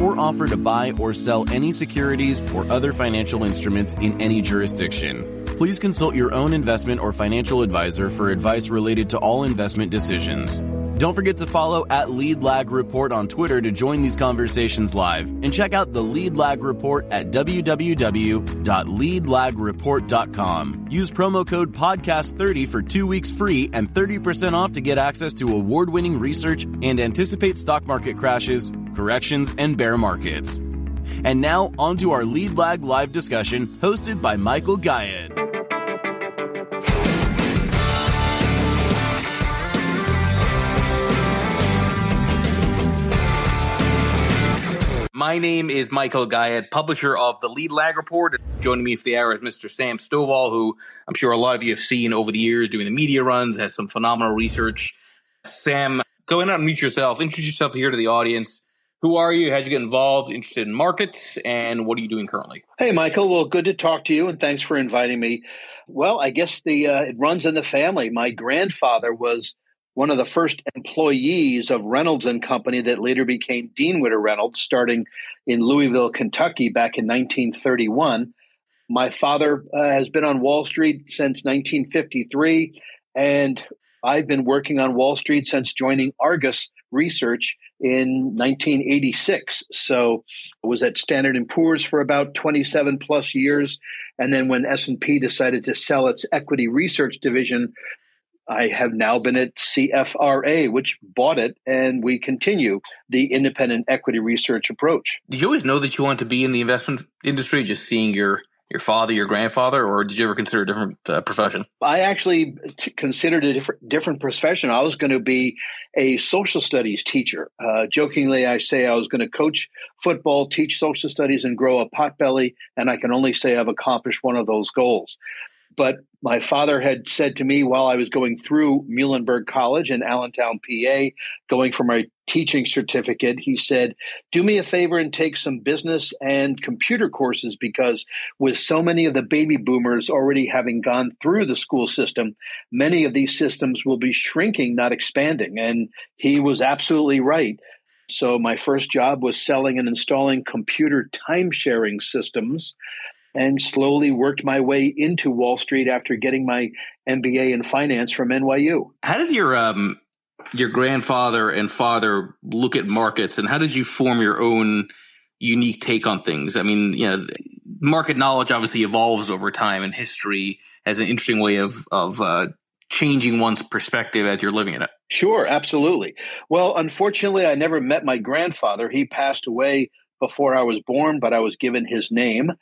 or offer to buy or sell any securities or other financial instruments in any jurisdiction. Please consult your own investment or financial advisor for advice related to all investment decisions. Don't forget to follow at Lead Lag Report on Twitter to join these conversations live and check out the Lead Lag Report at www.leadlagreport.com. Use promo code podcast30 for 2 weeks free and 30% off to get access to award-winning research and anticipate stock market crashes, corrections, and bear markets. And now, on to our Lead Lag live discussion hosted by Michael Gayed. My name is Michael Gayed, publisher of the Lead Lag Report. Joining me for the hour is Mr. Sam Stovall, who I'm sure a lot of you have seen over the years doing the media runs, has some phenomenal research. Sam, go ahead and unmute yourself. Introduce yourself here to the audience. Who are you? How'd you get involved, interested in markets, and what are you doing currently? Hey, Michael. Well, good to talk to you, and thanks for inviting me. Well, I guess the uh, it runs in the family. My grandfather was one of the first employees of Reynolds and Company that later became Dean Witter Reynolds, starting in Louisville, Kentucky, back in 1931. My father uh, has been on Wall Street since 1953, and I've been working on Wall Street since joining Argus Research in 1986. So I was at Standard & Poor's for about 27 plus years, and then when S&P decided to sell its equity research division I have now been at CFRA, which bought it, and we continue the independent equity research approach. Did you always know that you wanted to be in the investment industry, just seeing your your father, your grandfather, or did you ever consider a different uh, profession? I actually t- considered a different different profession. I was going to be a social studies teacher. Uh, jokingly, I say I was going to coach football, teach social studies, and grow a potbelly, and I can only say I've accomplished one of those goals. But my father had said to me while I was going through Muhlenberg College in Allentown, PA, going for my teaching certificate, he said, Do me a favor and take some business and computer courses because with so many of the baby boomers already having gone through the school system, many of these systems will be shrinking, not expanding. And he was absolutely right. So my first job was selling and installing computer time sharing systems and slowly worked my way into Wall Street after getting my MBA in finance from NYU. How did your um, your grandfather and father look at markets, and how did you form your own unique take on things? I mean, you know, market knowledge obviously evolves over time, and history has an interesting way of of uh, changing one's perspective as you're living in it. Sure, absolutely. Well, unfortunately, I never met my grandfather. He passed away before I was born, but I was given his name.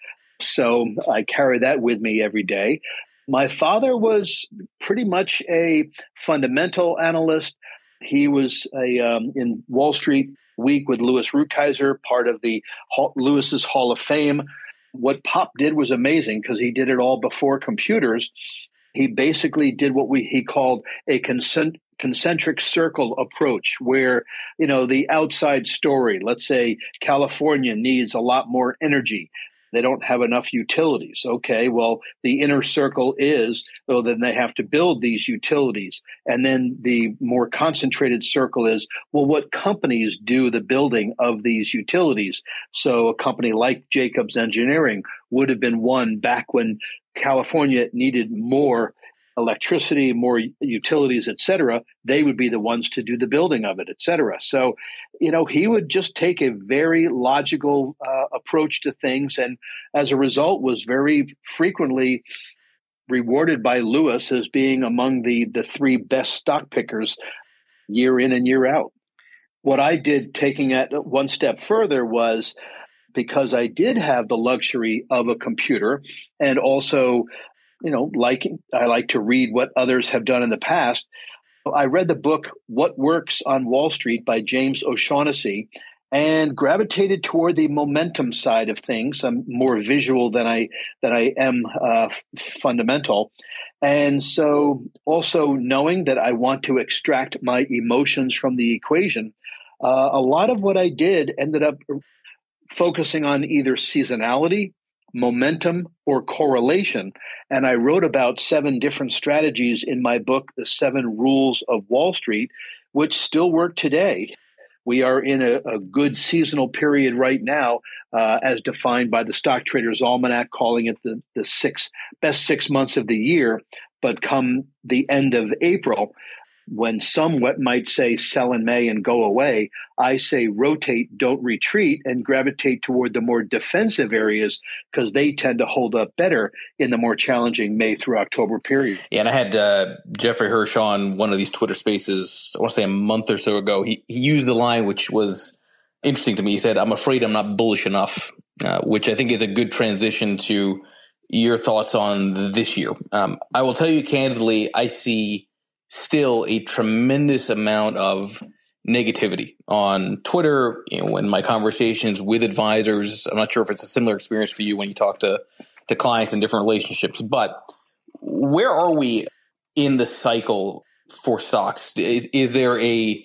So I carry that with me every day. My father was pretty much a fundamental analyst. He was a um, in Wall Street Week with Louis Rukeyser, part of the Louis's Hall of Fame. What Pop did was amazing because he did it all before computers. He basically did what we he called a consent, concentric circle approach where you know the outside story let's say california needs a lot more energy they don't have enough utilities. Okay, well, the inner circle is, though, then they have to build these utilities. And then the more concentrated circle is, well, what companies do the building of these utilities? So a company like Jacobs Engineering would have been one back when California needed more electricity, more utilities, et cetera, they would be the ones to do the building of it, et cetera. So, you know, he would just take a very logical uh, approach to things, and as a result, was very frequently rewarded by Louis as being among the the three best stock pickers year in and year out. What I did, taking it one step further, was because I did have the luxury of a computer and also you know, like I like to read what others have done in the past. I read the book What Works on Wall Street by James O'Shaughnessy, and gravitated toward the momentum side of things. I'm more visual than I than I am uh, fundamental, and so also knowing that I want to extract my emotions from the equation. Uh, a lot of what I did ended up focusing on either seasonality, momentum, or correlation. And I wrote about seven different strategies in my book, The Seven Rules of Wall Street, which still work today. We are in a, a good seasonal period right now, uh, as defined by the Stock Traders Almanac, calling it the, the six best six months of the year. But come the end of April, when some might say sell in May and go away, I say rotate, don't retreat, and gravitate toward the more defensive areas because they tend to hold up better in the more challenging May through October period. Yeah, and I had uh, Jeffrey Hirsch on one of these Twitter spaces, I want to say a month or so ago. He, he used the line which was interesting to me. He said, I'm afraid I'm not bullish enough, uh, which I think is a good transition to your thoughts on this year. Um, I will tell you candidly, I see still a tremendous amount of negativity on Twitter. You know, in my conversations with advisors, I'm not sure if it's a similar experience for you when you talk to to clients in different relationships, but where are we in the cycle for stocks? Is is there a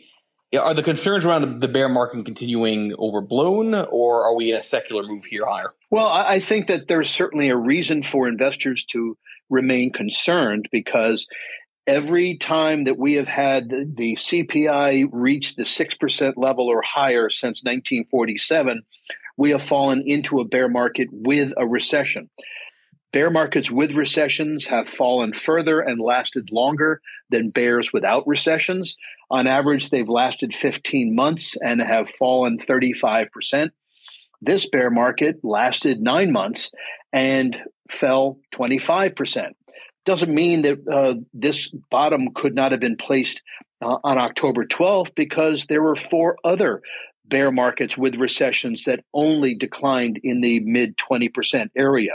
are the concerns around the bear market continuing overblown, or are we in a secular move here higher? Well, I think that there's certainly a reason for investors to remain concerned because every time that we have had the CPI reach the 6% level or higher since 1947, we have fallen into a bear market with a recession. Bear markets with recessions have fallen further and lasted longer than bears without recessions. On average, they've lasted 15 months and have fallen 35%. This bear market lasted nine months and fell 25% doesn't mean that uh, this bottom could not have been placed uh, on October 12th because there were four other bear markets with recessions that only declined in the mid 20% area.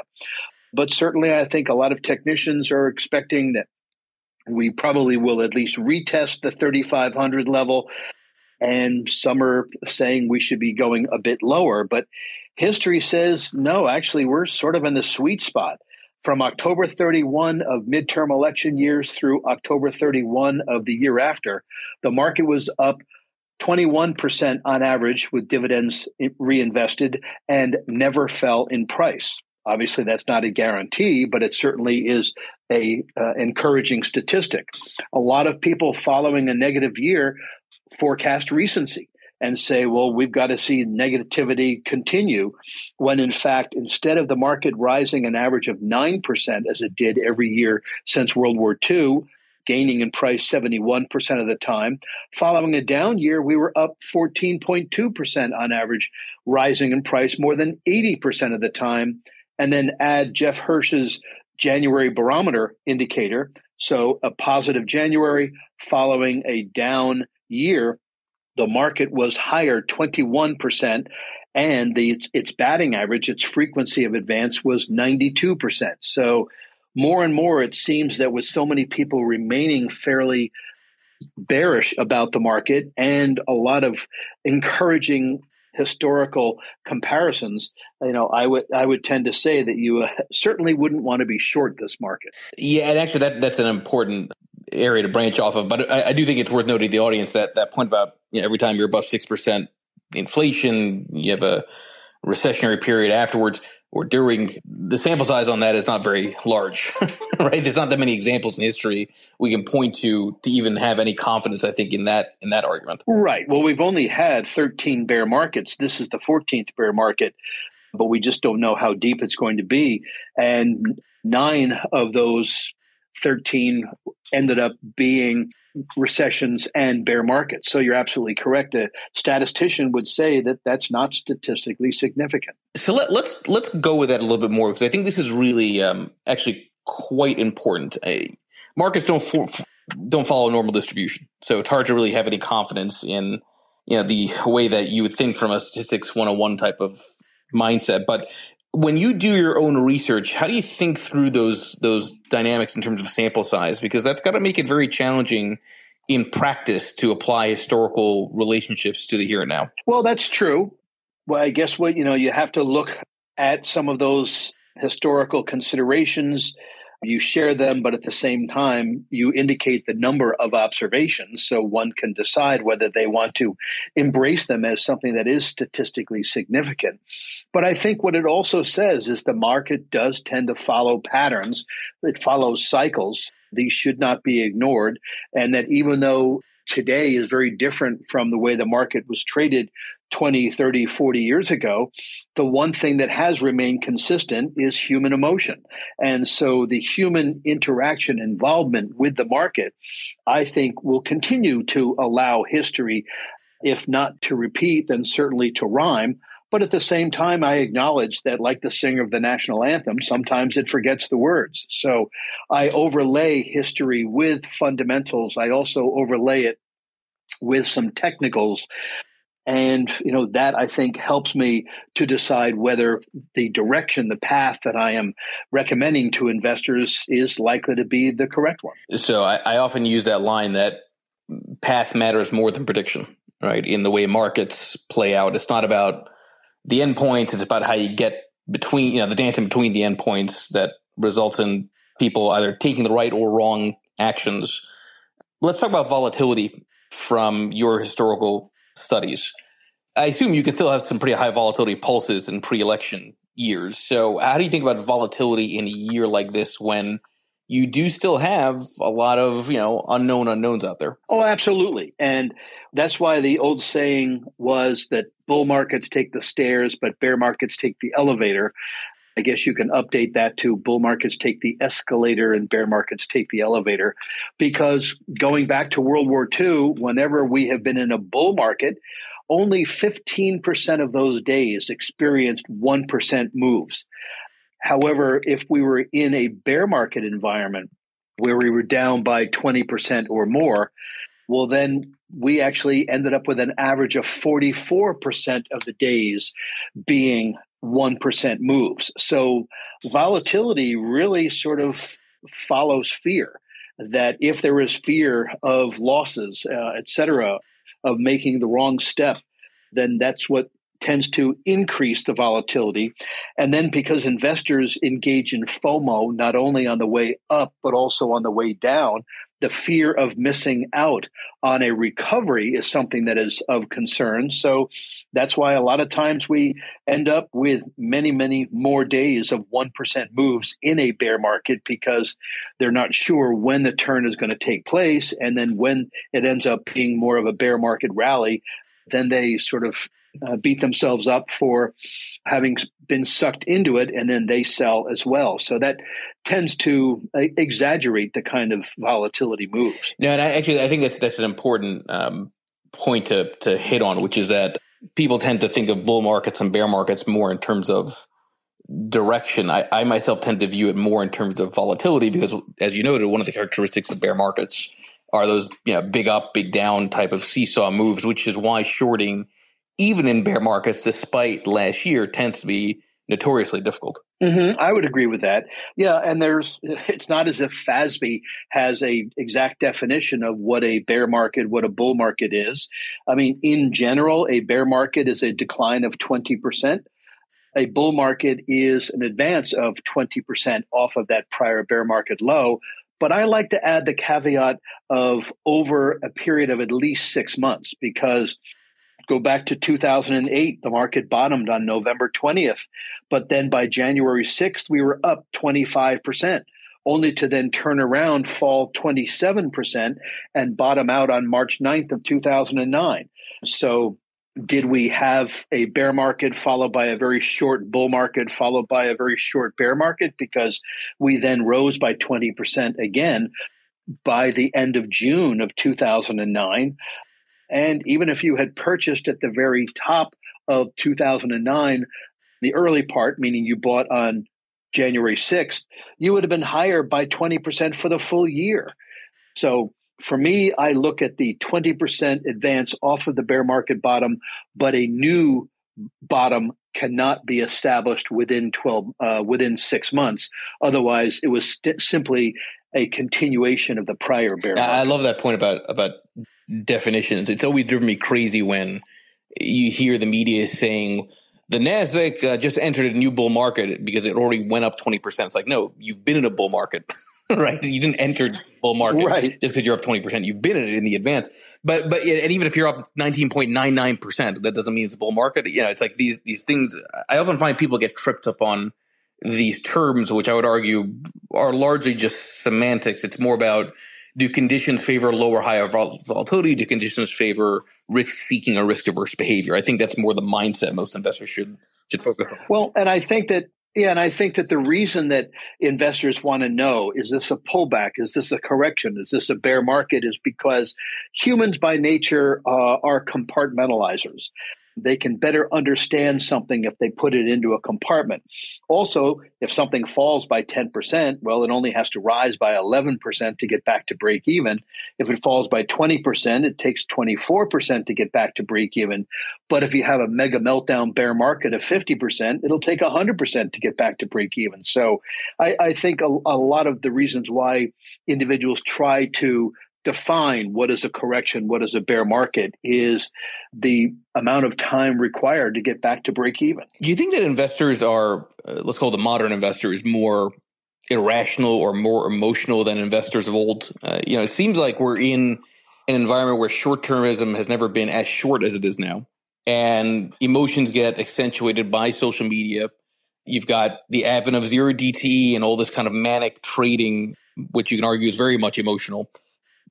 But certainly, I think a lot of technicians are expecting that we probably will at least retest the 3,500 level. And some are saying we should be going a bit lower. But history says no, actually, we're sort of in the sweet spot from October 31 of midterm election years through October 31 of the year after, the market was up 21% on average with dividends reinvested and never fell in price. Obviously, that's not a guarantee, but it certainly is a uh, encouraging statistic. A lot of people following a negative year forecast recency and say, well, we've got to see negativity continue, when in fact, instead of the market rising an average of 9% as it did every year since World War II, gaining in price 71% of the time, following a down year, we were up 14.2% on average, rising in price more than 80% of the time. And then add Jeff Hirsch's January barometer indicator. So a positive January following a down year the market was higher 21% and the its batting average its frequency of advance was 92% so more and more it seems that with so many people remaining fairly bearish about the market and a lot of encouraging historical comparisons you know i would i would tend to say that you uh, certainly wouldn't want to be short this market. Yeah and actually that that's an important area to branch off of. But I, I, do think it's worth noting the audience that that point about you know, every time you're above six percent inflation, you have a recessionary period afterwards or during. The sample size on that is not very large, right? There's not that many examples in history we can point to to even have any confidence. I think in that in that argument. Right. Well, we've only had 13 bear markets. This is the 14th bear market but we just don't know how deep it's going to be. And nine of those 13 ended up being recessions and bear markets. So you're absolutely correct. A statistician would say that that's not statistically significant. So let, us let's, let's go with that a little bit more because I think this is really um, actually quite important. Markets don't for, don't follow normal distribution, so it's hard to really have any confidence in you know the way that you would think from a statistics 101 type of mindset. But when you do your own research, how do you think through those those dynamics in terms of sample size? Because that's got to make it very challenging in practice to apply historical relationships to the here and now. Well, that's true. Well, I guess what you know you have to look at some of those historical considerations you share them, but at the same time, you indicate the number of observations so one can decide whether they want to embrace them as something that is statistically significant. But I think what it also says is the market does tend to follow patterns, it follows cycles. These should not be ignored. And that even though today is very different from the way the market was traded 20, 30, 40 years ago, the one thing that has remained consistent is human emotion. And so the human interaction involvement with the market, I think, will continue to allow history, if not to repeat, then certainly to rhyme. But at the same time, I acknowledge that, like the singer of the national anthem, sometimes it forgets the words. So I overlay history with fundamentals. I also overlay it with some technicals and you know that i think helps me to decide whether the direction the path that i am recommending to investors is likely to be the correct one. So i, I often use that line that path matters more than prediction right? In the way markets play out. It's not about the endpoints. It's about how you get between you know the dance in between the endpoints that results in people either taking the right or wrong actions. Let's talk about volatility from your historical studies. I assume you can still have some pretty high volatility pulses in pre-election years. So, how do you think about volatility in a year like this when you do still have a lot of you know unknown unknowns out there? Oh, absolutely, and that's why the old saying was that bull markets take the stairs, but bear markets take the elevator. I guess you can update that to bull markets take the escalator and bear markets take the elevator. Because going back to World War II, whenever we have been in a bull market, only 15% of those days experienced 1% moves. However, if we were in a bear market environment where we were down by 20% or more, well, then we actually ended up with an average of 44% of the days being 1% moves. So volatility really sort of follows fear. That if there is fear of losses, uh, et cetera, of making the wrong step, then that's what tends to increase the volatility. And then because investors engage in FOMO, not only on the way up, but also on the way down, the fear of missing out on a recovery is something that is of concern. So that's why a lot of times we end up with many, many more days of 1% moves in a bear market because they're not sure when the turn is going to take place. And then when it ends up being more of a bear market rally, then they sort of uh, beat themselves up for having been sucked into it and then they sell as well. So that tends to uh, exaggerate the kind of volatility moves. No, and I actually I think that's that's an important um, point to to hit on, which is that people tend to think of bull markets and bear markets more in terms of direction. I, I myself tend to view it more in terms of volatility because, as you noted, one of the characteristics of bear markets are those you know big up, big down type of seesaw moves, which is why shorting even in bear markets, despite last year, tends to be notoriously difficult. Mm-hmm. I would agree with that. Yeah, and there's it's not as if FASB has a exact definition of what a bear market, what a bull market is. I mean, in general, a bear market is a decline of twenty percent. A bull market is an advance of twenty percent off of that prior bear market low. But I like to add the caveat of over a period of at least six months because go back to 2008, the market bottomed on November 20th, but then by January 6th, we were up 25%, only to then turn around, fall 27%, and bottom out on March 9th of 2009. So did we have a bear market followed by a very short bull market followed by a very short bear market because we then rose by 20% again by the end of June of 2009 and even if you had purchased at the very top of 2009, the early part, meaning you bought on January 6th, you would have been higher by 20% for the full year. So for me, I look at the 20% advance off of the bear market bottom, but a new bottom cannot be established within 12 uh, within 6 months otherwise it was st- simply a continuation of the prior bear. Market. I love that point about about definitions. It's always driven me crazy when you hear the media saying the Nasdaq uh, just entered a new bull market because it already went up twenty percent. It's like no, you've been in a bull market. right? You didn't enter bull market right. just because you're up twenty percent. You've been in it in the advance, but but and even if you're up nineteen point nine nine percent, that doesn't mean it's a bull market. You know, it's like these these things. I often find people get tripped up on these terms, which I would argue are largely just semantics. It's more about do conditions favor lower, higher volatility? Do conditions favor risk seeking or risk averse behavior? I think that's more the mindset most investors should should focus on. Well, and I think that yeah, and I think that the reason that investors want to know is this a pullback? Is this a correction? Is this a bear market? Is because humans by nature uh, are compartmentalizers. They can better understand something if they put it into a compartment. Also, if something falls by 10%, well, it only has to rise by 11% to get back to break even. If it falls by 20%, it takes 24% to get back to break even. But if you have a mega meltdown bear market of 50%, it'll take 100% to get back to break even. So I, I think a, a lot of the reasons why individuals try to define what is a correction, what is a bear market, is the amount of time required to get back to break even. Do you think that investors are, uh, let's call the modern investors, more irrational or more emotional than investors of old? Uh, you know, it seems like we're in an environment where short termism has never been as short as it is now, and emotions get accentuated by social media. You've got the advent of zero DTE and all this kind of manic trading, which you can argue is very much emotional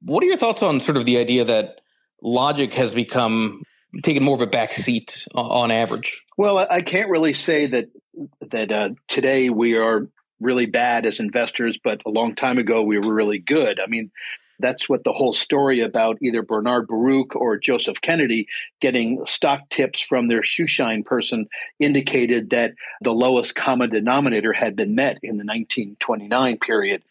what are your thoughts on sort of the idea that logic has become taken more of a back seat on average? Well, I can't really say that that uh, today we are really bad as investors, but a long time ago we were really good. I mean, that's what the whole story about either Bernard Baruch or Joseph Kennedy getting stock tips from their shoeshine person indicated that the lowest common denominator had been met in the 1929 period.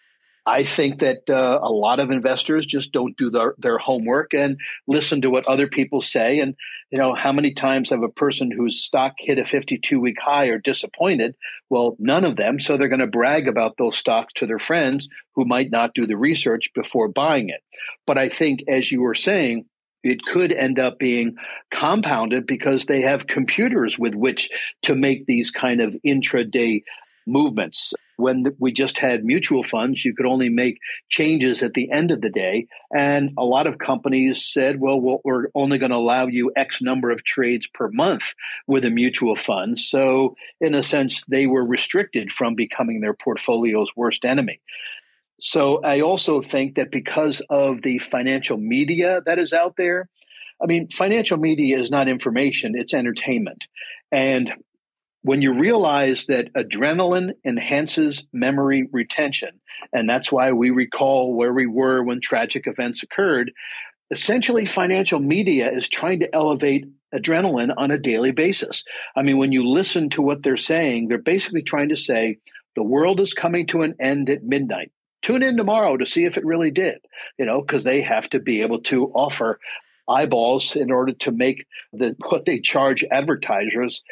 I think that uh, a lot of investors just don't do their, their homework and listen to what other people say. And, you know, how many times have a person whose stock hit a 52 week high or disappointed? Well, none of them. So they're going to brag about those stocks to their friends who might not do the research before buying it. But I think, as you were saying, it could end up being compounded because they have computers with which to make these kind of intraday movements. When we just had mutual funds, you could only make changes at the end of the day. And a lot of companies said, well, we're only going to allow you X number of trades per month with a mutual fund. So, in a sense, they were restricted from becoming their portfolio's worst enemy. So, I also think that because of the financial media that is out there, I mean, financial media is not information, it's entertainment. And when you realize that adrenaline enhances memory retention, and that's why we recall where we were when tragic events occurred, essentially financial media is trying to elevate adrenaline on a daily basis. I mean, when you listen to what they're saying, they're basically trying to say the world is coming to an end at midnight. Tune in tomorrow to see if it really did, you know, because they have to be able to offer eyeballs in order to make the what they charge advertisers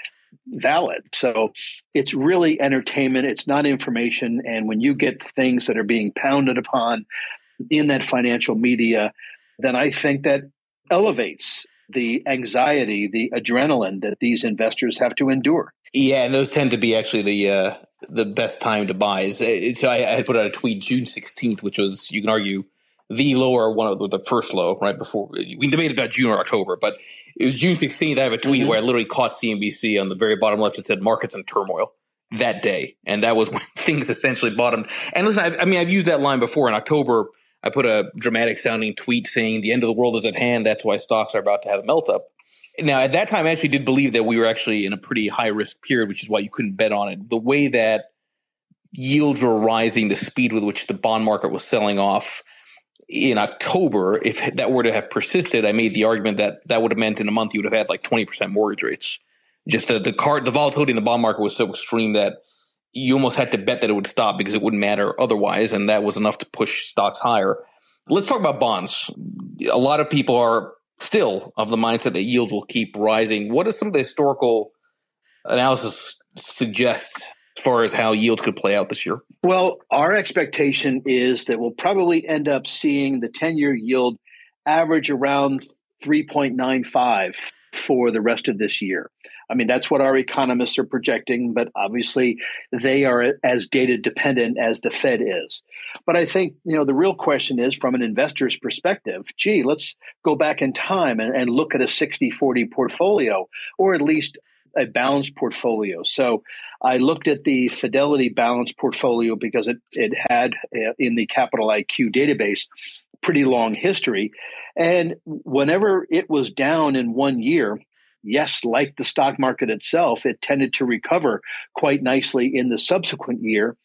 valid. So it's really entertainment, it's not information. And when you get things that are being pounded upon in that financial media, then I think that elevates the anxiety, the adrenaline that these investors have to endure. Yeah, and those tend to be actually the uh, the best time to buy. So I, I had put out a tweet June sixteenth, which was you can argue the low or one of the, the first low right before we debated about June or October, but it was June 16th. I have a tweet mm-hmm. where I literally caught CNBC on the very bottom left. It said markets in turmoil that day. And that was when things essentially bottomed. And listen, I, I mean, I've used that line before in October. I put a dramatic sounding tweet saying the end of the world is at hand. That's why stocks are about to have a melt up. Now, at that time, I actually did believe that we were actually in a pretty high risk period, which is why you couldn't bet on it. The way that yields were rising, the speed with which the bond market was selling off, in October, if that were to have persisted, I made the argument that that would have meant in a month you would have had like 20% mortgage rates. Just the, the card, the volatility in the bond market was so extreme that you almost had to bet that it would stop because it wouldn't matter otherwise. And that was enough to push stocks higher. Let's talk about bonds. A lot of people are still of the mindset that yields will keep rising. What does some of the historical analysis suggest as far as how yields could play out this year? Well, our expectation is that we'll probably end up seeing the 10 year yield average around 3.95 for the rest of this year. I mean, that's what our economists are projecting, but obviously they are as data dependent as the Fed is. But I think, you know, the real question is from an investor's perspective, gee, let's go back in time and, and look at a 60 40 portfolio, or at least a balanced portfolio. So I looked at the Fidelity balanced portfolio because it, it had uh, in the Capital IQ database pretty long history. And whenever it was down in one year, yes, like the stock market itself, it tended to recover quite nicely in the subsequent year.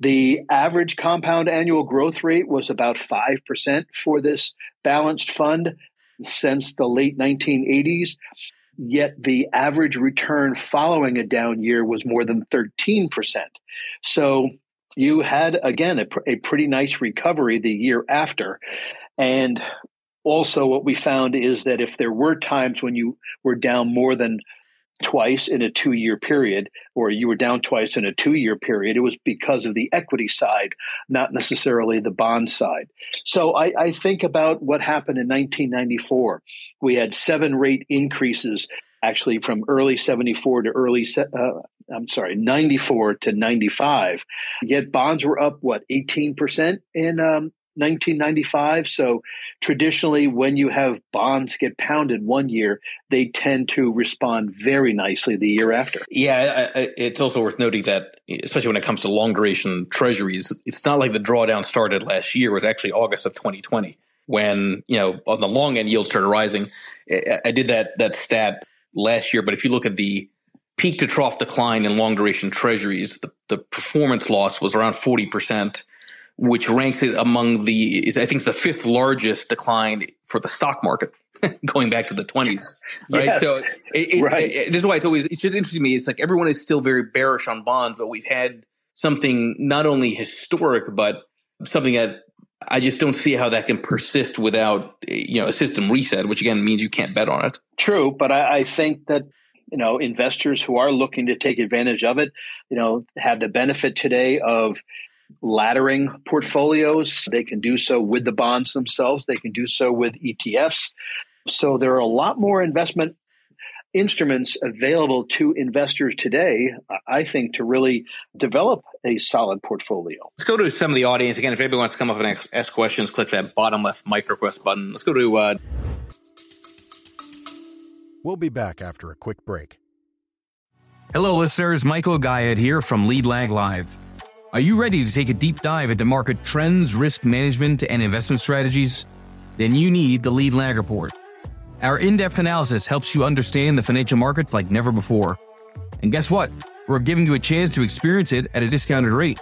The average compound annual growth rate was about 5% for this balanced fund since the late 1980s. Yet the average return following a down year was more than 13%. So you had, again, a, a pretty nice recovery the year after. And also, what we found is that if there were times when you were down more than twice in a two year period, or you were down twice in a two year period, it was because of the equity side, not necessarily the bond side. So I, I, think about what happened in 1994. We had seven rate increases actually from early 74 to early, uh, I'm sorry, 94 to 95. Yet bonds were up, what, 18% in um, 1995. So traditionally, when you have bonds get pounded one year, they tend to respond very nicely the year after. Yeah, it's also worth noting that, especially when it comes to long duration treasuries, it's not like the drawdown started last year. It was actually August of 2020 when, you know, on the long end, yields started rising. I did that, that stat last year, but if you look at the peak to trough decline in long duration treasuries, the, the performance loss was around 40% which ranks it among the is I think it's the fifth largest decline for the stock market going back to the 20s right yes. so it, it, right. It, this is why it's always it's just interesting to me it's like everyone is still very bearish on bonds but we've had something not only historic but something that I just don't see how that can persist without you know a system reset which again means you can't bet on it true but I, I think that you know investors who are looking to take advantage of it you know have the benefit today of laddering portfolios. They can do so with the bonds themselves, they can do so with ETFs. So there are a lot more investment instruments available to investors today, I think, to really develop a solid portfolio. Let's go to some of the audience. Again, if anybody wants to come up and ask questions, click that bottom left mic request button. Let's go to. Uh... We'll be back after a quick break. Hello, listeners. Michael Gayed here from Lead Lag Live. Are you ready to take a deep dive into market trends, risk management, and investment strategies? Then you need the Lead Lag Report. Our in depth analysis helps you understand the financial markets like never before. And guess what? We're giving you a chance to experience it at a discounted rate.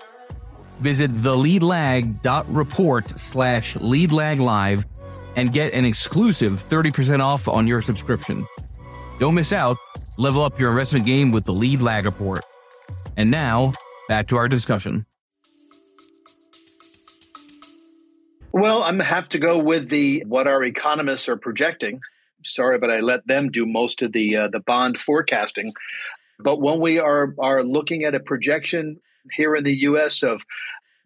Visit theleadlag.report slash leadlaglive and get an exclusive 30% off on your subscription. Don't miss out. Level up your investment game with the Lead Lag Report. And now, back to our discussion. Well, I'm have to go with the what our economists are projecting. Sorry, but I let them do most of the uh, the bond forecasting. But when we are are looking at a projection here in the U.S. of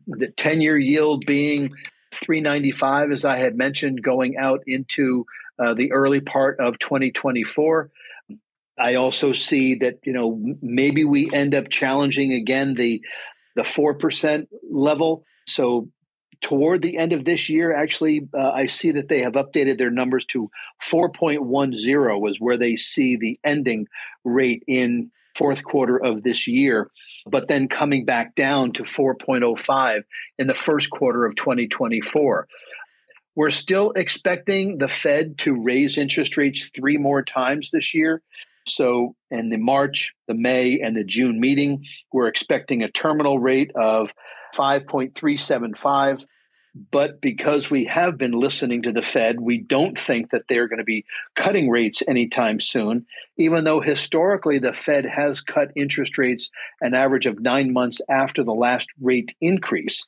the ten year yield being 395, as I had mentioned, going out into uh, the early part of 2024. I also see that you know maybe we end up challenging again the the four percent level. So toward the end of this year, actually, uh, I see that they have updated their numbers to 4.10 was where they see the ending rate in fourth quarter of this year, but then coming back down to 4.05 in the first quarter of 2024. We're still expecting the Fed to raise interest rates three more times this year. So, in the March, the May, and the June meeting, we're expecting a terminal rate of 5.375. But because we have been listening to the Fed, we don't think that they're going to be cutting rates anytime soon, even though historically the Fed has cut interest rates an average of nine months after the last rate increase.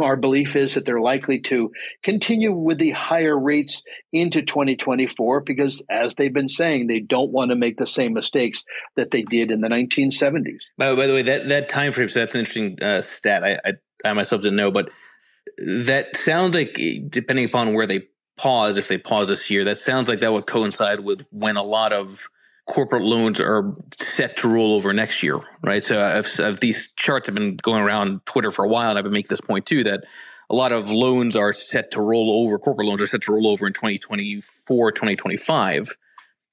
Our belief is that they're likely to continue with the higher rates into 2024 because, as they've been saying, they don't want to make the same mistakes that they did in the 1970s. By, by the way, that, that time frame, so that's an interesting uh, stat. I, I, I myself didn't know, but that sounds like, depending upon where they pause, if they pause this year, that sounds like that would coincide with when a lot of corporate loans are set to roll over next year, right? So uh, if, if these charts have been going around Twitter for a while, and I've been making this point too that a lot of loans are set to roll over, corporate loans are set to roll over in 2024, 2025,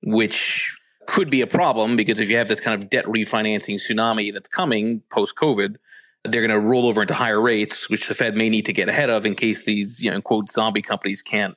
which could be a problem because if you have this kind of debt refinancing tsunami that's coming post COVID, they're going to roll over into higher rates, which the Fed may need to get ahead of in case these, you know, quote, zombie companies can't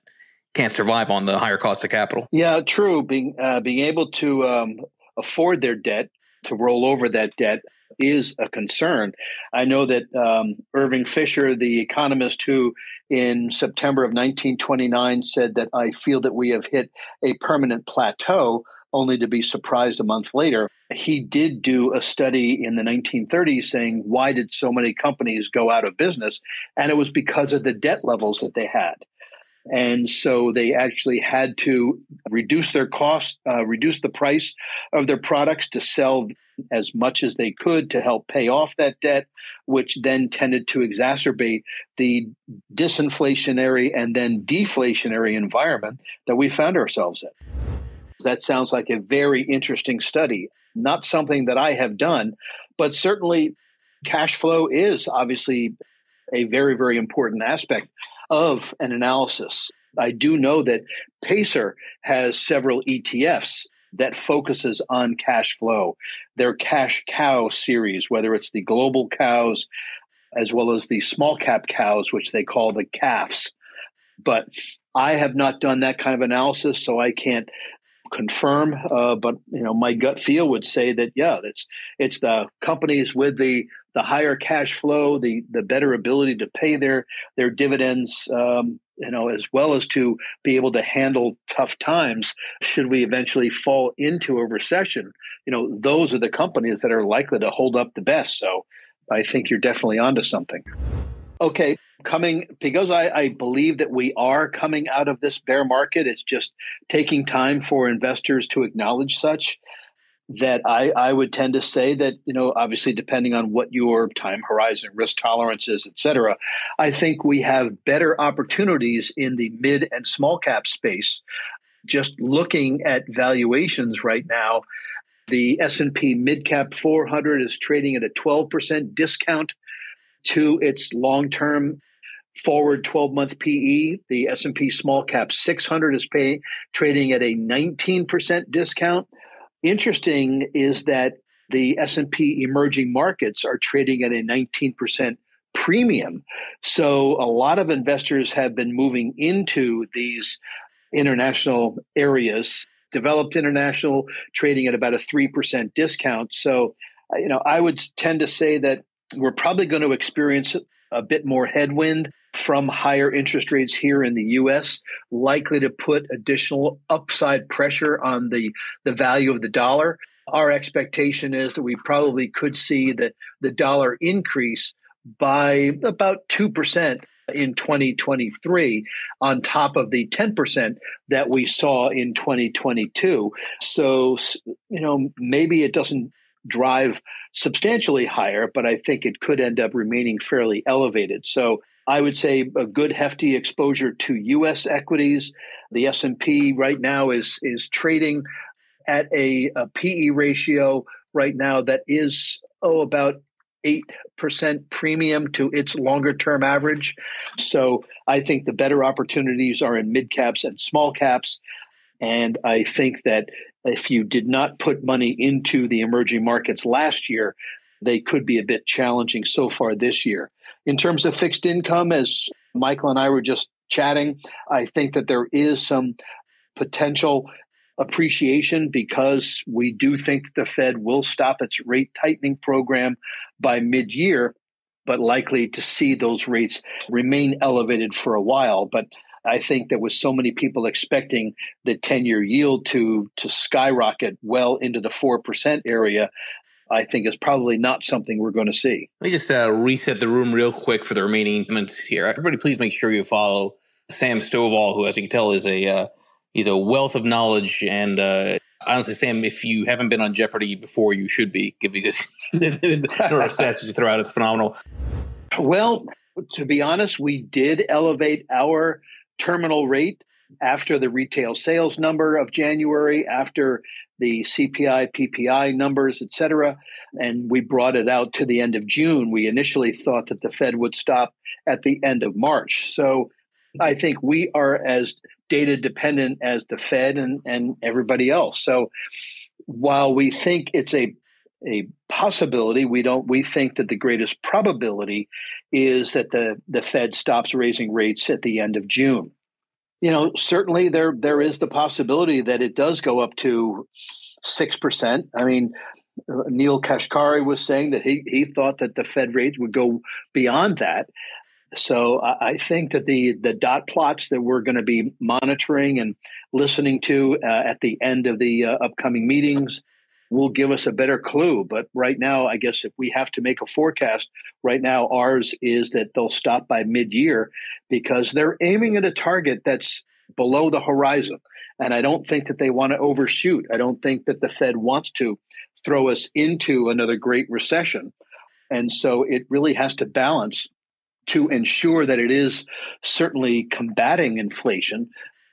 can't survive on the higher cost of capital. Yeah, true. Being uh, being able to um, afford their debt to roll over that debt is a concern. I know that um, Irving Fisher, the economist who in September of 1929 said that I feel that we have hit a permanent plateau, only to be surprised a month later. He did do a study in the 1930s saying, why did so many companies go out of business? And it was because of the debt levels that they had. And so they actually had to reduce their cost, uh, reduce the price of their products to sell as much as they could to help pay off that debt, which then tended to exacerbate the disinflationary and then deflationary environment that we found ourselves in. That sounds like a very interesting study. Not something that I have done, but certainly cash flow is obviously a very, very important aspect of an analysis. I do know that Pacer has several ETFs that focuses on cash flow. Their cash cow series, whether it's the global cows as well as the small cap cows, which they call the calves. But I have not done that kind of analysis, so I can't confirm. Uh, but you know, my gut feel would say that yeah, it's it's the companies with the the higher cash flow, the the better ability to pay their their dividends, um, you know, as well as to be able to handle tough times. Should we eventually fall into a recession, you know, those are the companies that are likely to hold up the best. So, I think you're definitely onto something. Okay, coming because I, I, believe that we are coming out of this bear market. It's just taking time for investors to acknowledge such that I, I would tend to say that, you know, obviously depending on what your time horizon, risk tolerance is, et cetera, I think we have better opportunities in the mid and small cap space. Just looking at valuations right now, the S&P mid cap 400 is trading at a 12% discount to its long-term forward 12 month PE. The S&P small cap 600 is paying trading at a 19% discount Interesting is that the S&P emerging markets are trading at a 19% premium. So a lot of investors have been moving into these international areas, developed international trading at about a 3% discount. So, you know, I would tend to say that we're probably going to experience a bit more headwind from higher interest rates here in the US, likely to put additional upside pressure on the, the value of the dollar. Our expectation is that we probably could see the, the dollar increase by about 2% in 2023 on top of the 10% that we saw in 2022. So, you know, maybe it doesn't drive substantially higher, but I think it could end up remaining fairly elevated. So I would say a good hefty exposure to U.S. equities. The S&P right now is is trading at a, a PE ratio right now that is oh about 8% premium to its longer term average. So I think the better opportunities are in mid caps and small caps. And I think that if you did not put money into the emerging markets last year, they could be a bit challenging so far this year. In terms of fixed income, as Michael and I were just chatting, I think that there is some potential appreciation because we do think the Fed will stop its rate tightening program by mid year, but likely to see those rates remain elevated for a while. But I think that with so many people expecting the 10 year yield to, to skyrocket well into the 4% area, I think is probably not something we're going to see. Let me just uh, reset the room real quick for the remaining minutes here. Everybody, please make sure you follow Sam Stovall, who, as you can tell, is a uh, he's a wealth of knowledge. And uh, honestly, Sam, if you haven't been on Jeopardy before, you should be because the stats you throw out is phenomenal. Well, to be honest, we did elevate our terminal rate after the retail sales number of January, after the CPI, PPI numbers, et cetera, and we brought it out to the end of June. We initially thought that the Fed would stop at the end of March. So I think we are as data dependent as the Fed and, and everybody else. So while we think it's a a possibility. We don't. We think that the greatest probability is that the the Fed stops raising rates at the end of June. You know, certainly there there is the possibility that it does go up to six percent. I mean, Neel Kashkari was saying that he he thought that the Fed rates would go beyond that. So I think that the the dot plots that we're going to be monitoring and listening to uh, at the end of the uh, upcoming meetings will give us a better clue. But right now, I guess if we have to make a forecast, right now ours is that they'll stop by mid year because they're aiming at a target that's below the horizon. And I don't think that they want to overshoot. I don't think that the Fed wants to throw us into another great recession. And so it really has to balance to ensure that it is certainly combating inflation,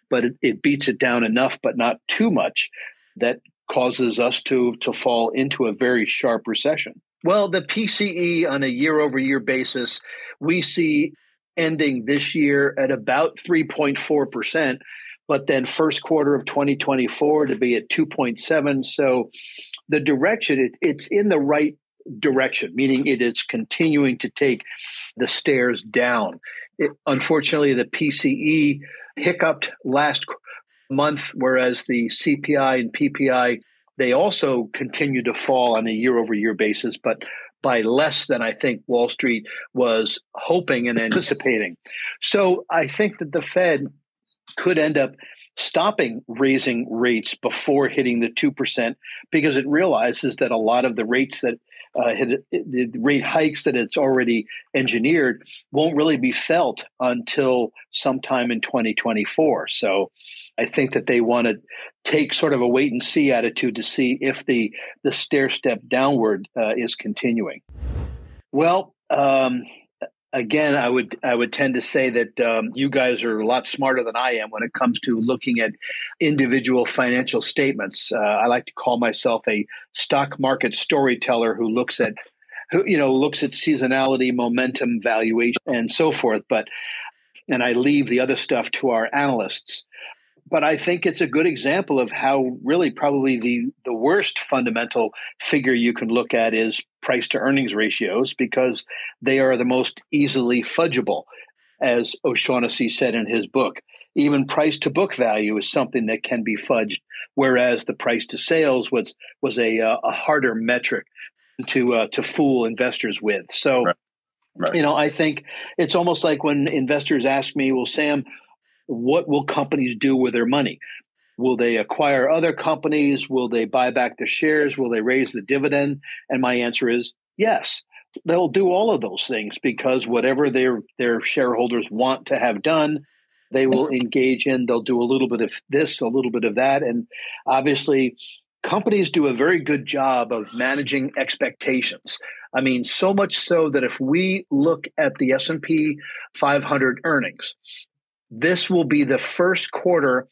but it, it beats it down enough, but not too much that causes us to to fall into a very sharp recession. Well, the PCE on a year over year basis, we see ending this year at about 3.4%, but then first quarter of 2024 to be at 2.7. So the direction, it, it's in the right direction, meaning it is continuing to take the stairs down. It, unfortunately, the PCE hiccuped last month, whereas the CPI and PPI they also continue to fall on a year over year basis, but by less than I think Wall Street was hoping and anticipating. So I think that the Fed could end up stopping raising rates before hitting the 2% because it realizes that a lot of the rates that uh, the rate hikes that it's already engineered won't really be felt until sometime in 2024. So I think that they want to take sort of a wait and see attitude to see if the the stair step downward uh, is continuing. Well, um, again, I would I would tend to say that um, you guys are a lot smarter than I am when it comes to looking at individual financial statements. Uh, I like to call myself a stock market storyteller who looks at who you know looks at seasonality, momentum, valuation, and so forth. But and I leave the other stuff to our analysts but I think it's a good example of how really probably the the worst fundamental figure you can look at is price to earnings ratios because they are the most easily fudgeable, as O'Shaughnessy said in his book. Even price to book value is something that can be fudged, whereas the price to sales was was a uh, a harder metric to uh, to fool investors with. So. Right. Right. You know, I think it's almost like when investors ask me, "Well, Sam, what will companies do with their money? Will they acquire other companies? Will they buy back the shares? Will they raise the dividend? And my answer is yes. They'll do all of those things because whatever their their shareholders want to have done, they will engage in. They'll do a little bit of this, a little bit of that, and obviously, companies do a very good job of managing expectations. I mean, so much so that if we look at the S and P 500 earnings, this will be the first quarter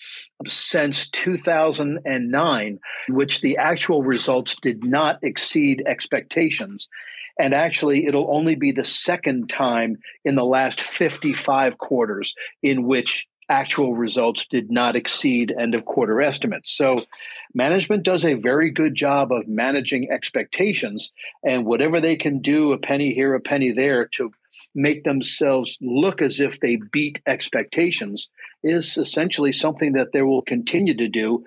since 2009, which the actual results did not exceed expectations. And actually, it'll only be the second time in the last 55 quarters in which actual results did not exceed end of quarter estimates. So, management does a very good job of managing expectations, and whatever they can do, a penny here, a penny there, to make themselves look as if they beat expectations is essentially something that they will continue to do,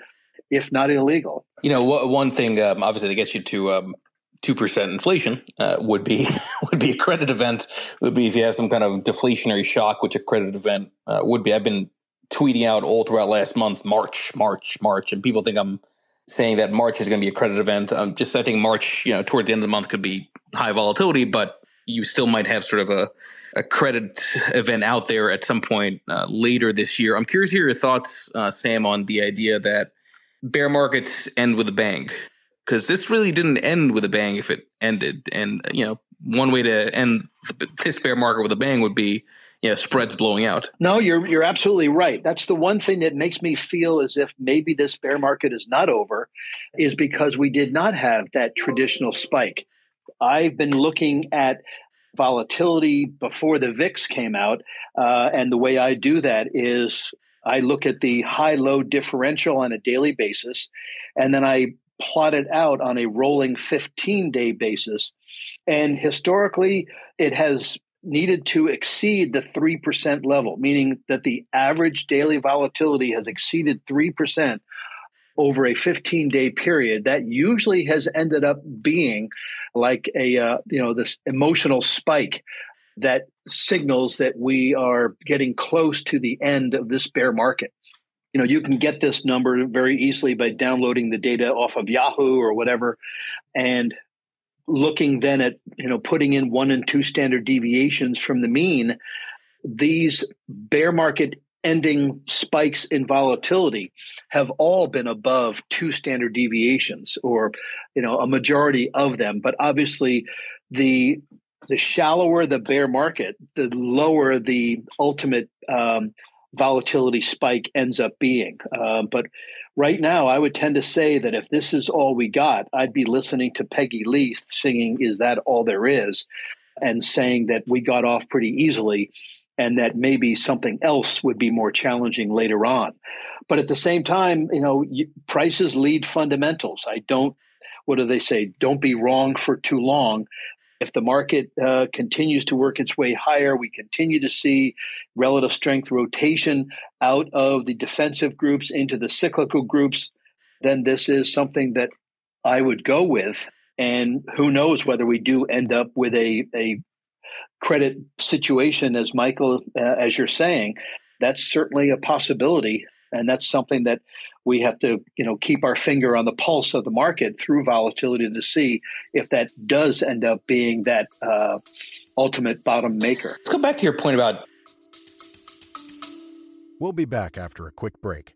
if not illegal. You know, one thing um, obviously that gets you to um, two percent inflation uh, would be would be a credit event. Would be if you have some kind of deflationary shock, which a credit event uh, would be. I've been tweeting out all throughout last month, March, March, March, and people think I'm saying that March is going to be a credit event. Um, just I think March, you know, towards the end of the month could be high volatility, but you still might have sort of a, a credit event out there at some point uh, later this year. I'm curious to hear your thoughts, uh, Sam, on the idea that bear markets end with a bang, because this really didn't end with a bang if it ended. And you know, one way to end this bear market with a bang would be you know, spreads blowing out. No, you're you're absolutely right. That's the one thing that makes me feel as if maybe this bear market is not over, is because we did not have that traditional spike. I've been looking at volatility before the VIX came out, uh, and the way I do that is I look at the high low differential on a daily basis, and then I plot it out on a rolling 15 day basis. And historically, it has needed to exceed the 3% level, meaning that the average daily volatility has exceeded 3% over a 15 day period that usually has ended up being like a uh, you know this emotional spike that signals that we are getting close to the end of this bear market. You know you can get this number very easily by downloading the data off of yahoo or whatever and looking then at you know putting in one and two standard deviations from the mean. These bear market ending spikes in volatility have all been above two standard deviations or you know a majority of them. But obviously the the shallower the bear market the lower the ultimate um, volatility spike ends up being. Um, but right now, I would tend to say that if this is all we got, I'd be listening to Peggy Lee singing Is That All There Is? and saying that we got off pretty easily and that maybe something else would be more challenging later on. But at the same time, you know, prices lead fundamentals. I don't, what do they say? Don't be wrong for too long. If the market uh, continues to work its way higher, we continue to see relative strength rotation out of the defensive groups into the cyclical groups, then this is something that I would go with. And who knows whether we do end up with a, a credit situation, as Michael, uh, as you're saying, that's certainly a possibility. And that's something that we have to you know keep our finger on the pulse of the market through volatility to see if that does end up being that uh, ultimate bottom maker. Let's go back to your point about. We'll be back after a quick break.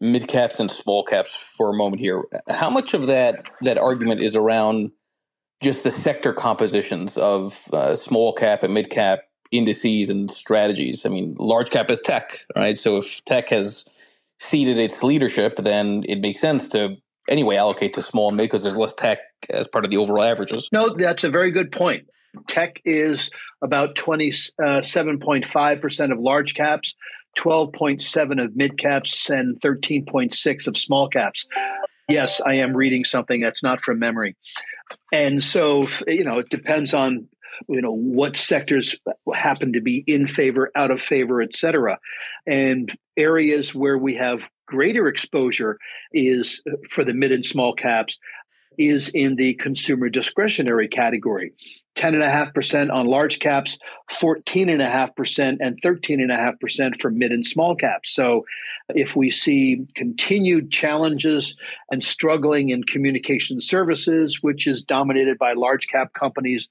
Mid caps and small caps for a moment here. How much of that that argument is around just the sector compositions of uh, small cap and mid cap indices and strategies? I mean, large cap is tech, right? So if tech has ceded its leadership, then it makes sense to anyway allocate to small and mid because there's less tech as part of the overall averages. No, that's a very good point. Tech is about 27.5% uh, of large caps, 12.7 of mid caps and 13.6 of small caps. Yes, I am reading something that's not from memory. And so, you know, it depends on you know what sectors happen to be in favor out of favor et cetera and areas where we have greater exposure is for the mid and small caps is in the consumer discretionary category 10.5% on large caps, 14.5%, and 13.5% for mid and small caps. So, if we see continued challenges and struggling in communication services, which is dominated by large cap companies,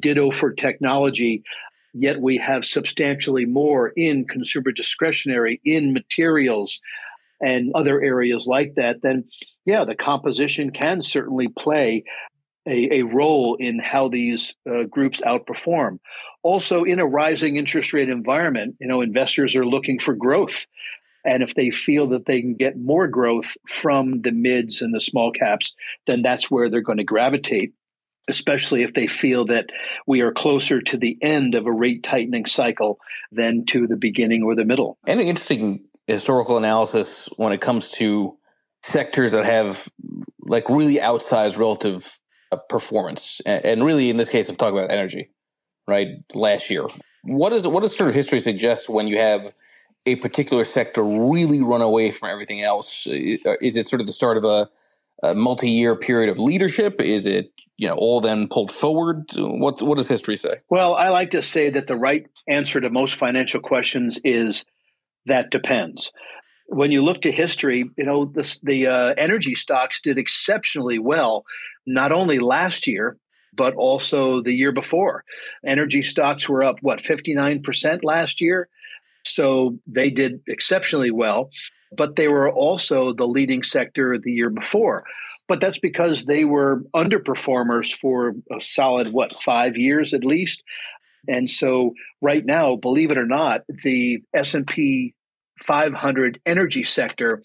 ditto for technology, yet we have substantially more in consumer discretionary, in materials, and other areas like that, then yeah, the composition can certainly play a, a role in how these uh, groups outperform. Also, in a rising interest rate environment, you know, investors are looking for growth. And if they feel that they can get more growth from the mids and the small caps, then that's where they're going to gravitate, especially if they feel that we are closer to the end of a rate tightening cycle than to the beginning or the middle. And an interesting historical analysis when it comes to sectors that have like really outsized relative uh, performance, and, and really in this case, I'm talking about energy, right? Last year, what is what does sort of history suggest when you have a particular sector really run away from everything else? Is it sort of the start of a, a multi-year period of leadership? Is it you know all then pulled forward? What what does history say? Well, I like to say that the right answer to most financial questions is that depends. When you look to history, you know the, the uh, energy stocks did exceptionally well, not only last year but also the year before. Energy stocks were up what fifty nine percent last year, so they did exceptionally well. But they were also the leading sector the year before but that's because they were underperformers for a solid what five years at least and so right now believe it or not the s&p 500 energy sector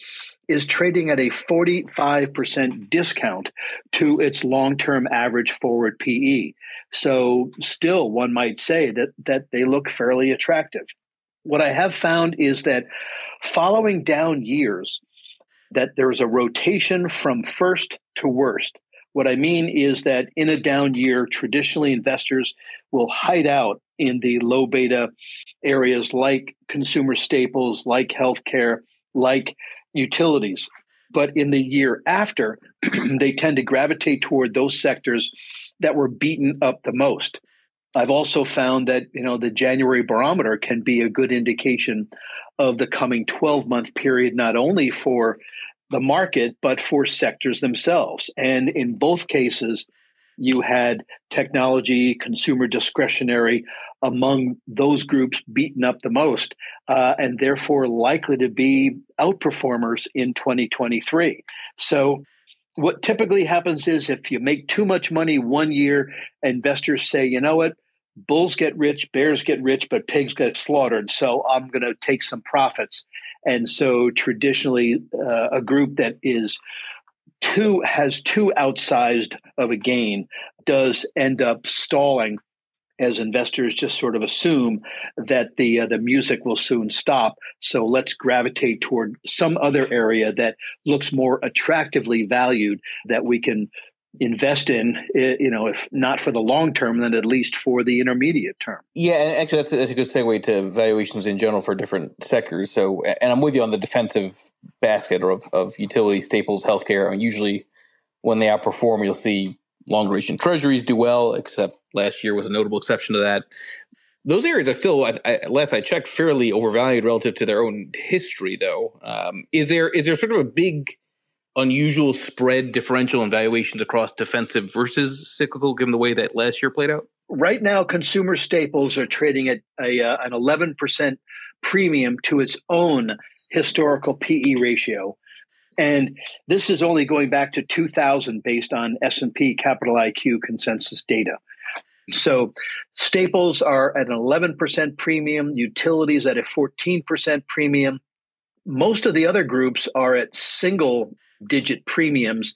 is trading at a 45% discount to its long-term average forward PE. So still one might say that that they look fairly attractive. What I have found is that following down years that there's a rotation from first to worst. What I mean is that in a down year, traditionally investors will hide out in the low beta areas like consumer staples, like healthcare, like utilities. But in the year after, they tend to gravitate toward those sectors that were beaten up the most. I've also found that you know the January barometer can be a good indication of the coming 12 month period, not only for the market, but for sectors themselves. And in both cases, you had technology, consumer discretionary among those groups beaten up the most, uh, and therefore likely to be outperformers in 2023. So, what typically happens is if you make too much money one year, investors say, you know what, bulls get rich, bears get rich, but pigs get slaughtered. So I'm going to take some profits. And so traditionally, uh, a group that is too has too outsized of a gain does end up stalling as investors just sort of assume that the uh, the music will soon stop so let's gravitate toward some other area that looks more attractively valued that we can invest in, you know, if not for the long term, then at least for the intermediate term. Yeah, and actually, that's, that's a good segue to valuations in general for different sectors. So, and I'm with you on the defensive basket of, of utility staples, healthcare. I mean, usually, when they outperform, you'll see long duration treasuries do well, except last year was a notable exception to that. Those areas are still, I, last I checked, fairly overvalued relative to their own history. Though, um, is there is there sort of a big unusual spread differential in valuations across defensive versus cyclical, given the way that last year played out? Right now, consumer staples are trading at a, uh, an 11% premium to its own historical PE ratio. And this is only going back to 2000 based on S&P Capital IQ consensus data. So staples are at an 11% premium, utilities at a 14% premium. Most of the other groups are at single digit premiums,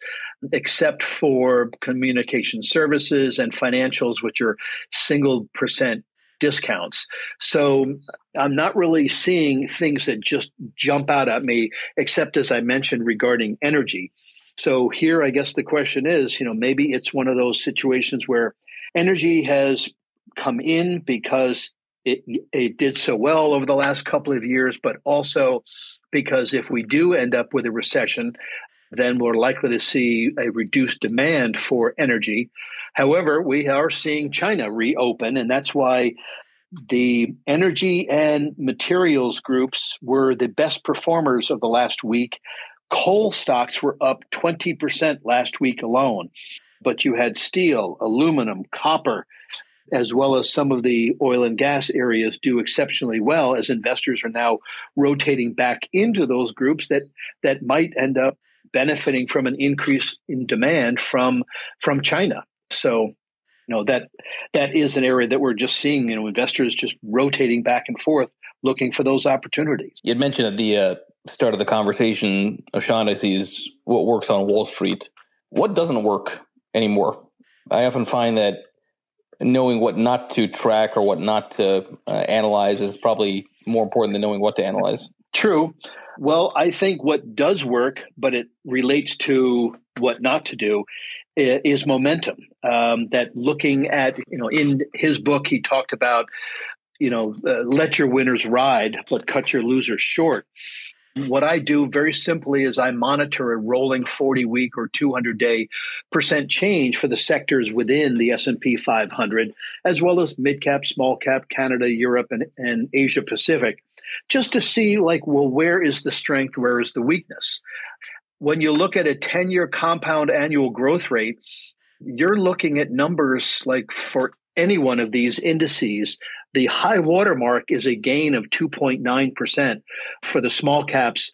except for communication services and financials, which are single percent discounts. So I'm not really seeing things that just jump out at me, except as I mentioned regarding energy. So here, I guess the question is, you know, maybe it's one of those situations where energy has come in because it, it did so well over the last couple of years, but also because if we do end up with a recession, then we're likely to see a reduced demand for energy. However, we are seeing China reopen, and that's why the energy and materials groups were the best performers of the last week. Coal stocks were up 20% last week alone, but you had steel, aluminum, copper, as well as some of the oil and gas areas do exceptionally well as investors are now rotating back into those groups that that might end up benefiting from an increase in demand from from China. So, you know that that is an area that we're just seeing. You know, investors just rotating back and forth, looking for those opportunities. You mentioned at the uh, start of the conversation, O'Shaughnessy's what works on Wall Street. What doesn't work anymore? I often find that knowing what not to track or what not to uh, analyze is probably more important than knowing what to analyze. True. Well, I think what does work, but it relates to what not to do, is momentum. Um, that looking at, you know, in his book, he talked about, you know, uh, let your winners ride, but cut your losers short. What I do very simply is I monitor a rolling 40 week or 200 day percent change for the sectors within the S&P 500 as well as mid cap, small cap, Canada, Europe and, and Asia Pacific just to see like well where is the strength, where is the weakness. When you look at a 10 year compound annual growth rate, you're looking at numbers like for any one of these indices the high watermark is a gain of 2.9% for the small caps.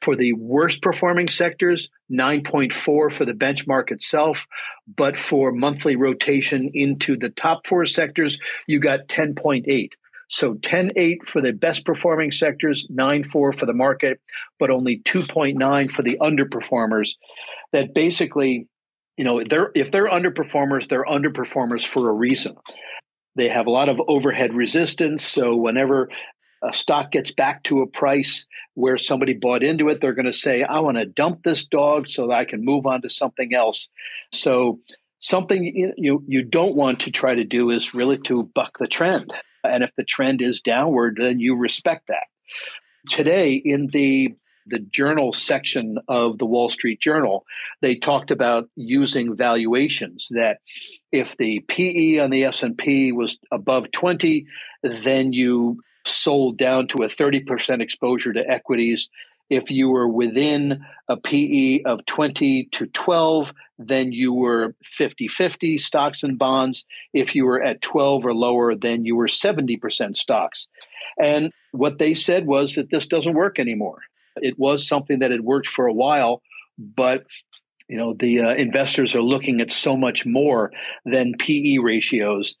For the worst performing sectors, 9.4 for the benchmark itself. But for monthly rotation into the top four sectors, you got 10.8. So 10.8 for the best performing sectors, 9.4 for the market, but only 2.9 for the underperformers. That basically, you know, they're if they're underperformers, they're underperformers for a reason. They have a lot of overhead resistance. So whenever a stock gets back to a price where somebody bought into it, they're going to say, I want to dump this dog so that I can move on to something else. So something you you don't want to try to do is really to buck the trend. And if the trend is downward, then you respect that. Today in the the journal section of the Wall Street Journal, they talked about using valuations that if the PE on the S&P was above 20, then you sold down to a 30% exposure to equities. If you were within a PE of 20 to 12, then you were 50 50 stocks and bonds. If you were at 12 or lower, then you were 70% stocks. And what they said was that this doesn't work anymore. It was something that had worked for a while, but you know the uh, investors are looking at so much more than PE ratios.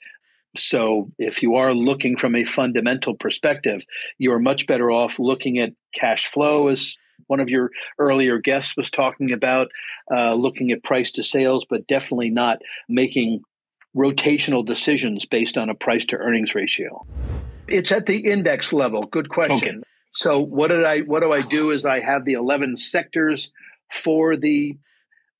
So if you are looking from a fundamental perspective, you are much better off looking at cash flow as one of your earlier guests was talking about, uh, looking at price to sales, but definitely not making rotational decisions based on a price to earnings ratio. It's at the index level. Good question. Okay. So what did I what do I do is I have the 11 sectors for the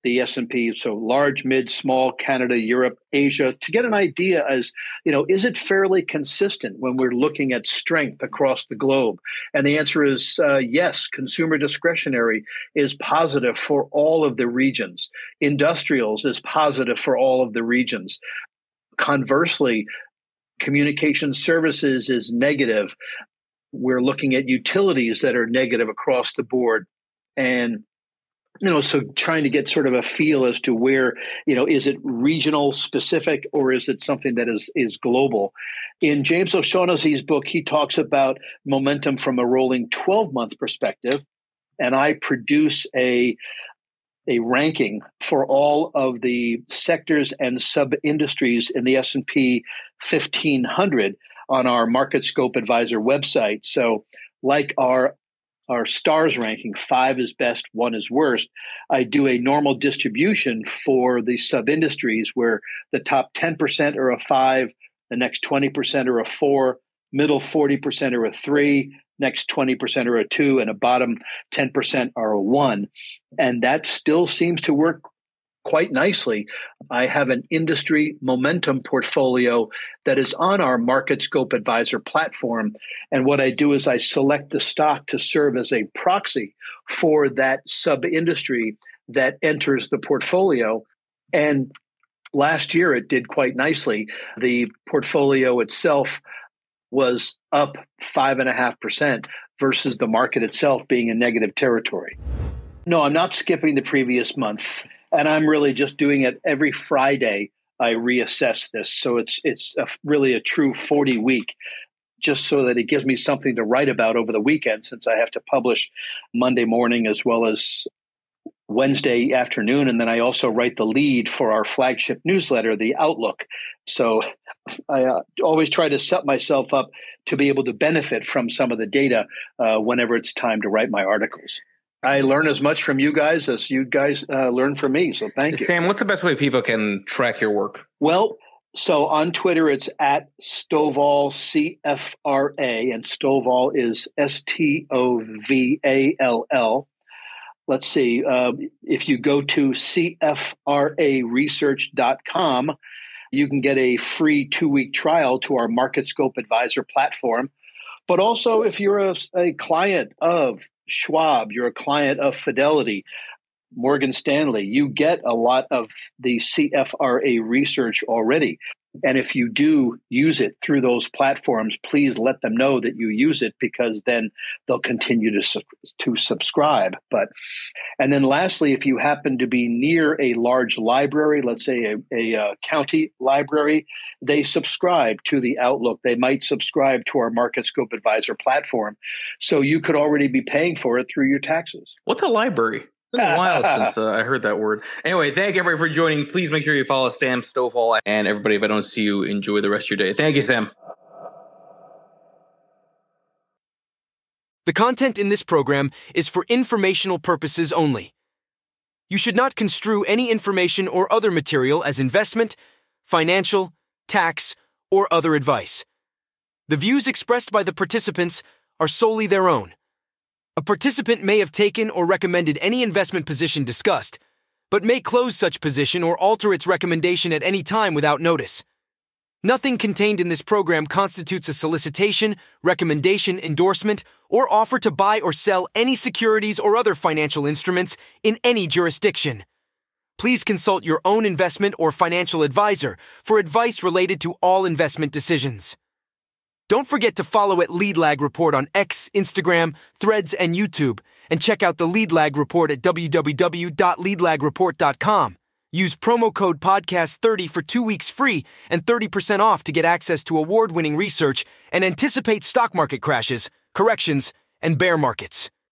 the S&P so large mid small Canada Europe Asia to get an idea as you know is it fairly consistent when we're looking at strength across the globe? And the answer is uh, yes consumer discretionary is positive for all of the regions. Industrials is positive for all of the regions. Conversely communication services is negative. We're looking at utilities that are negative across the board. And you know, so trying to get sort of a feel as to where, you know, is it regional specific or is it something that is is global? In James O'Shaughnessy's book, he talks about momentum from a rolling 12 month perspective. And I produce a a ranking for all of the sectors and sub industries in the S&P 1500 on our MarketScope Advisor website. So, like our our stars ranking, five is best, one is worst. I do a normal distribution for the sub industries where the top 10% are a five, the next 20% are a four, middle 40% are a three, next 20% are a two, and a bottom 10% are a one. And that still seems to work quite nicely. I have an industry momentum portfolio that is on our MarketScope Advisor platform. And what I do is I select the stock to serve as a proxy for that sub industry that enters the portfolio. And last year it did quite nicely. The portfolio itself was up five and a half percent versus the market itself being in negative territory. No, I'm not skipping the previous month and I'm really just doing it every Friday. I reassess this, so it's it's a, really a true 40 week, just so that it gives me something to write about over the weekend, since I have to publish Monday morning as well as Wednesday afternoon, and then I also write the lead for our flagship newsletter, The Outlook. So I uh, always try to set myself up to be able to benefit from some of the data uh, whenever it's time to write my articles. I learn as much from you guys as you guys uh, learn from me. So thank you. Sam, what's the best way people can track your work? Well, So on Twitter, it's at Stovall CFRA, and Stovall is S T O V A L L. Let's see, uh, if you go to CFRAresearch.com, you can get a free two week trial to our MarketScope Advisor platform. But also, if you're a, a client of Schwab, you're a client of Fidelity, Morgan Stanley, you get a lot of the CFRA research already. And if you do use it through those platforms, please let them know that you use it because then they'll continue to, to subscribe. But, and then lastly, if you happen to be near a large library, let's say a, a, a county library, they subscribe to the Outlook. They might subscribe to our MarketScope Advisor platform. So you could already be paying for it through your taxes. What's a library? It's been a while since uh, I heard that word. Anyway, thank everybody for joining. Please make sure you follow Sam Stovall and everybody. If I don't see you, enjoy the rest of your day. Thank you, Sam. The content in this program is for informational purposes only. You should not construe any information or other material as investment, financial, tax, or other advice. The views expressed by the participants are solely their own. A participant may have taken or recommended any investment position discussed, but may close such position or alter its recommendation at any time without notice. Nothing contained in this program constitutes a solicitation, recommendation, endorsement, or offer to buy or sell any securities or other financial instruments in any jurisdiction. Please consult your own investment or financial advisor for advice related to all investment decisions. Don't forget to follow at Lead Lag Report on X, Instagram, Threads, and YouTube, and check out the Lead Lag Report at www.leadlagreport.com. Use promo code podcast30 for 2 weeks free and 30% off to get access to award-winning research and anticipate stock market crashes, corrections, and bear markets.